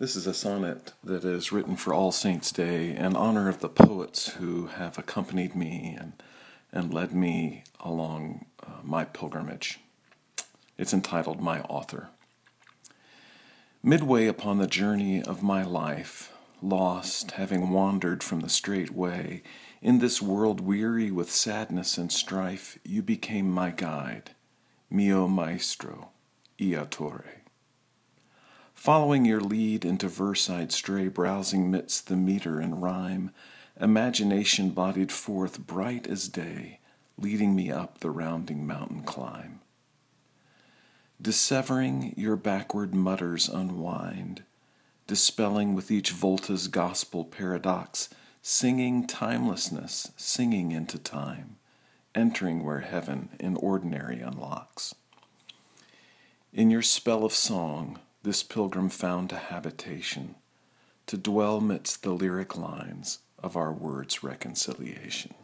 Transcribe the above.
This is a sonnet that is written for All Saints' Day in honor of the poets who have accompanied me and, and led me along uh, my pilgrimage. It's entitled My Author. Midway upon the journey of my life, lost, having wandered from the straight way, in this world weary with sadness and strife, you became my guide, mio maestro, iatore. Following your lead into verse I'd stray, browsing midst the meter and rhyme, imagination bodied forth bright as day, leading me up the rounding mountain climb. Dissevering your backward mutters unwind, dispelling with each volta's gospel paradox, singing timelessness, singing into time, entering where heaven in ordinary unlocks. In your spell of song, this pilgrim found a habitation to dwell midst the lyric lines of our words' reconciliation.